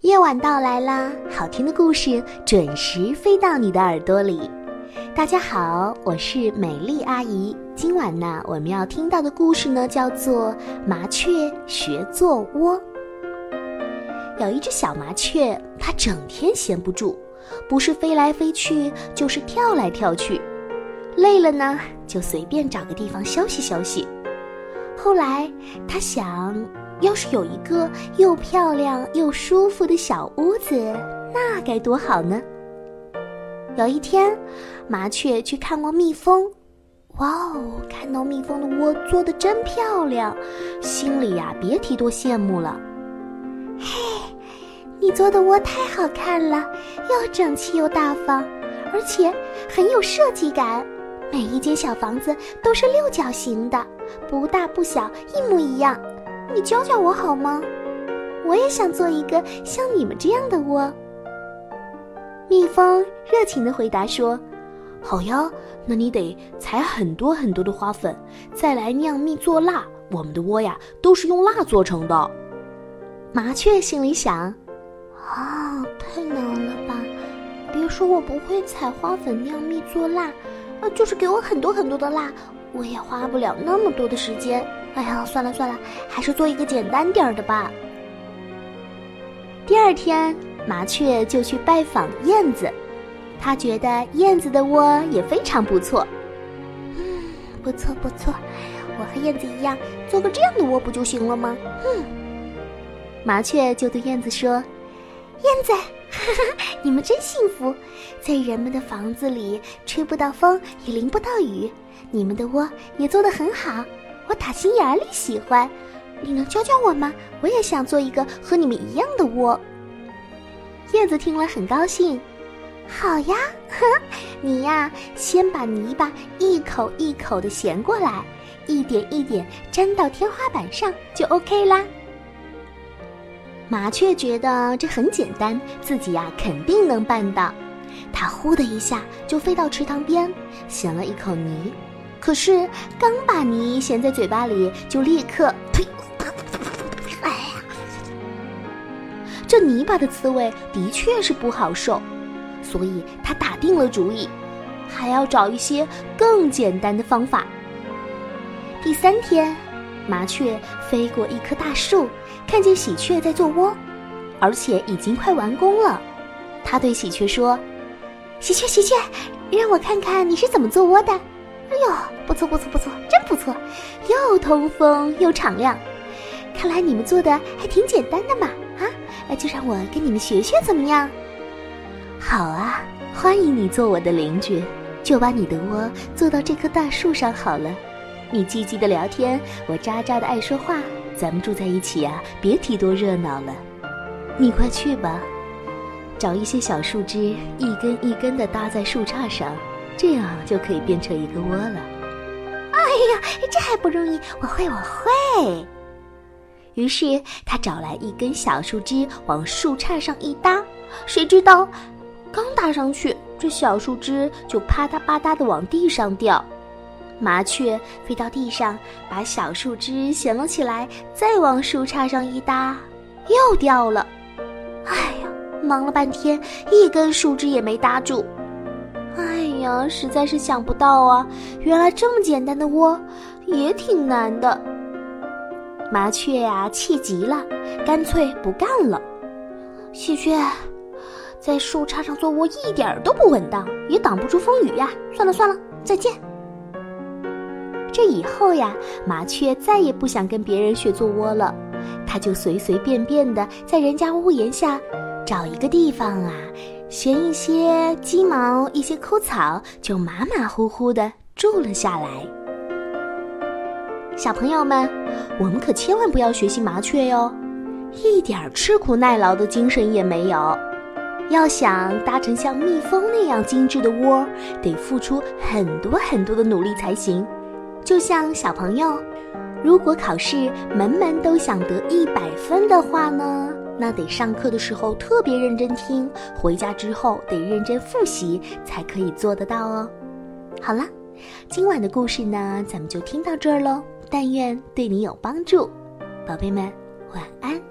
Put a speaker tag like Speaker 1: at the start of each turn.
Speaker 1: 夜晚到来啦，好听的故事准时飞到你的耳朵里。大家好，我是美丽阿姨。今晚呢，我们要听到的故事呢，叫做《麻雀学做窝》。有一只小麻雀，它整天闲不住，不是飞来飞去，就是跳来跳去。累了呢，就随便找个地方休息休息。后来，他想。要是有一个又漂亮又舒服的小屋子，那该多好呢！有一天，麻雀去看望蜜蜂，哇哦，看到蜜蜂的窝做的真漂亮，心里呀别提多羡慕了。嘿，你做的窝太好看了，又整齐又大方，而且很有设计感。每一间小房子都是六角形的，不大不小，一模一样。你教教我好吗？我也想做一个像你们这样的窝。蜜蜂热情地回答说：“
Speaker 2: 好呀，那你得采很多很多的花粉，再来酿蜜做蜡。我们的窝呀，都是用蜡做成的。”
Speaker 1: 麻雀心里想：“啊，太难了吧！别说我不会采花粉酿蜜做蜡，啊，就是给我很多很多的蜡，我也花不了那么多的时间。”哎呀，算了算了，还是做一个简单点儿的吧。第二天，麻雀就去拜访燕子，他觉得燕子的窝也非常不错。嗯，不错不错，我和燕子一样，做个这样的窝不就行了吗？嗯，麻雀就对燕子说：“燕子，你们真幸福，在人们的房子里吹不到风，也淋不到雨，你们的窝也做得很好。”我打心眼里喜欢，你能教教我吗？我也想做一个和你们一样的窝。燕子听了很高兴，好呀，你呀，先把泥巴一口一口的衔过来，一点一点粘到天花板上就 OK 啦。麻雀觉得这很简单，自己呀肯定能办到。它呼的一下就飞到池塘边，衔了一口泥。可是刚把泥衔在嘴巴里，就立刻呸！哎呀，这泥巴的滋味的确是不好受，所以他打定了主意，还要找一些更简单的方法。第三天，麻雀飞过一棵大树，看见喜鹊在做窝，而且已经快完工了。他对喜鹊说：“喜鹊，喜鹊，让我看看你是怎么做窝的。”哎呦，不错不错不错，真不错，又通风又敞亮。看来你们做的还挺简单的嘛，啊，那就让我跟你们学学怎么样？好啊，欢迎你做我的邻居，就把你的窝做到这棵大树上好了。你叽叽的聊天，我喳喳的爱说话，咱们住在一起啊，别提多热闹了。你快去吧，找一些小树枝，一根一根的搭在树杈上。这样就可以变成一个窝了。哎呀，这还不容易？我会，我会。于是他找来一根小树枝，往树杈上一搭，谁知道，刚搭上去，这小树枝就啪嗒啪嗒的往地上掉。麻雀飞到地上，把小树枝衔了起来，再往树杈上一搭，又掉了。哎呀，忙了半天，一根树枝也没搭住。哎呀，实在是想不到啊！原来这么简单的窝，也挺难的。麻雀呀，气急了，干脆不干了。喜鹊，在树杈上做窝一点都不稳当，也挡不住风雨呀。算了算了，再见。这以后呀，麻雀再也不想跟别人学做窝了，它就随随便便的在人家屋檐下找一个地方啊。衔一些鸡毛，一些枯草，就马马虎虎的住了下来。小朋友们，我们可千万不要学习麻雀哟，一点吃苦耐劳的精神也没有。要想搭成像蜜蜂那样精致的窝，得付出很多很多的努力才行。就像小朋友，如果考试门门都想得一百分的话呢？那得上课的时候特别认真听，回家之后得认真复习，才可以做得到哦。好了，今晚的故事呢，咱们就听到这儿喽。但愿对你有帮助，宝贝们，晚安。